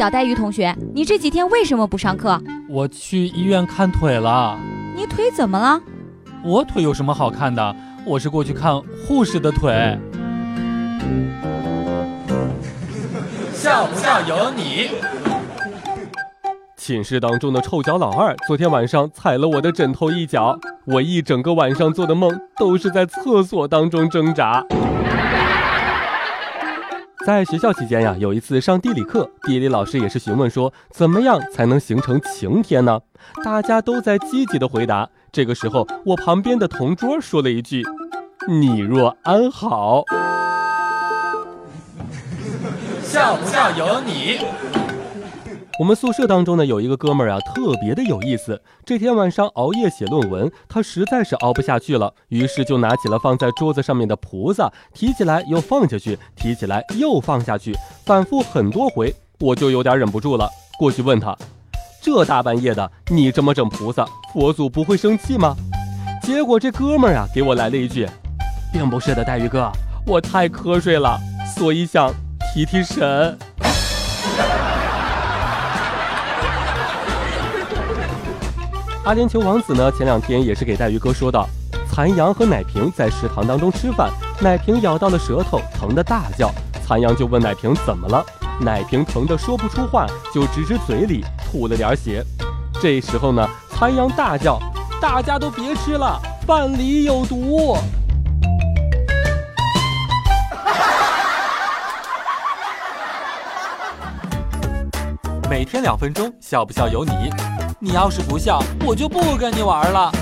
小黛鱼同学，你这几天为什么不上课？我去医院看腿了。你腿怎么了？我腿有什么好看的？我是过去看护士的腿。笑不笑由你。寝室当中的臭脚老二昨天晚上踩了我的枕头一脚，我一整个晚上做的梦都是在厕所当中挣扎。在学校期间呀，有一次上地理课，地理老师也是询问说，怎么样才能形成晴天呢？大家都在积极的回答。这个时候，我旁边的同桌说了一句：“你若安好。”笑不笑由你。我们宿舍当中呢，有一个哥们儿啊，特别的有意思。这天晚上熬夜写论文，他实在是熬不下去了，于是就拿起了放在桌子上面的菩萨，提起来又放下去，提起来又放下去，反复很多回。我就有点忍不住了，过去问他：“这大半夜的，你这么整菩萨，佛祖不会生气吗？”结果这哥们儿啊，给我来了一句：“并不是的，黛玉哥，我太瞌睡了，所以想提提神。”阿联酋王子呢，前两天也是给带鱼哥说道：残阳和奶瓶在食堂当中吃饭，奶瓶咬到了舌头，疼得大叫。残阳就问奶瓶怎么了，奶瓶疼得说不出话，就指指嘴里吐了点血。这时候呢，残阳大叫：大家都别吃了，饭里有毒！每天两分钟，笑不笑由你。你要是不笑，我就不跟你玩了。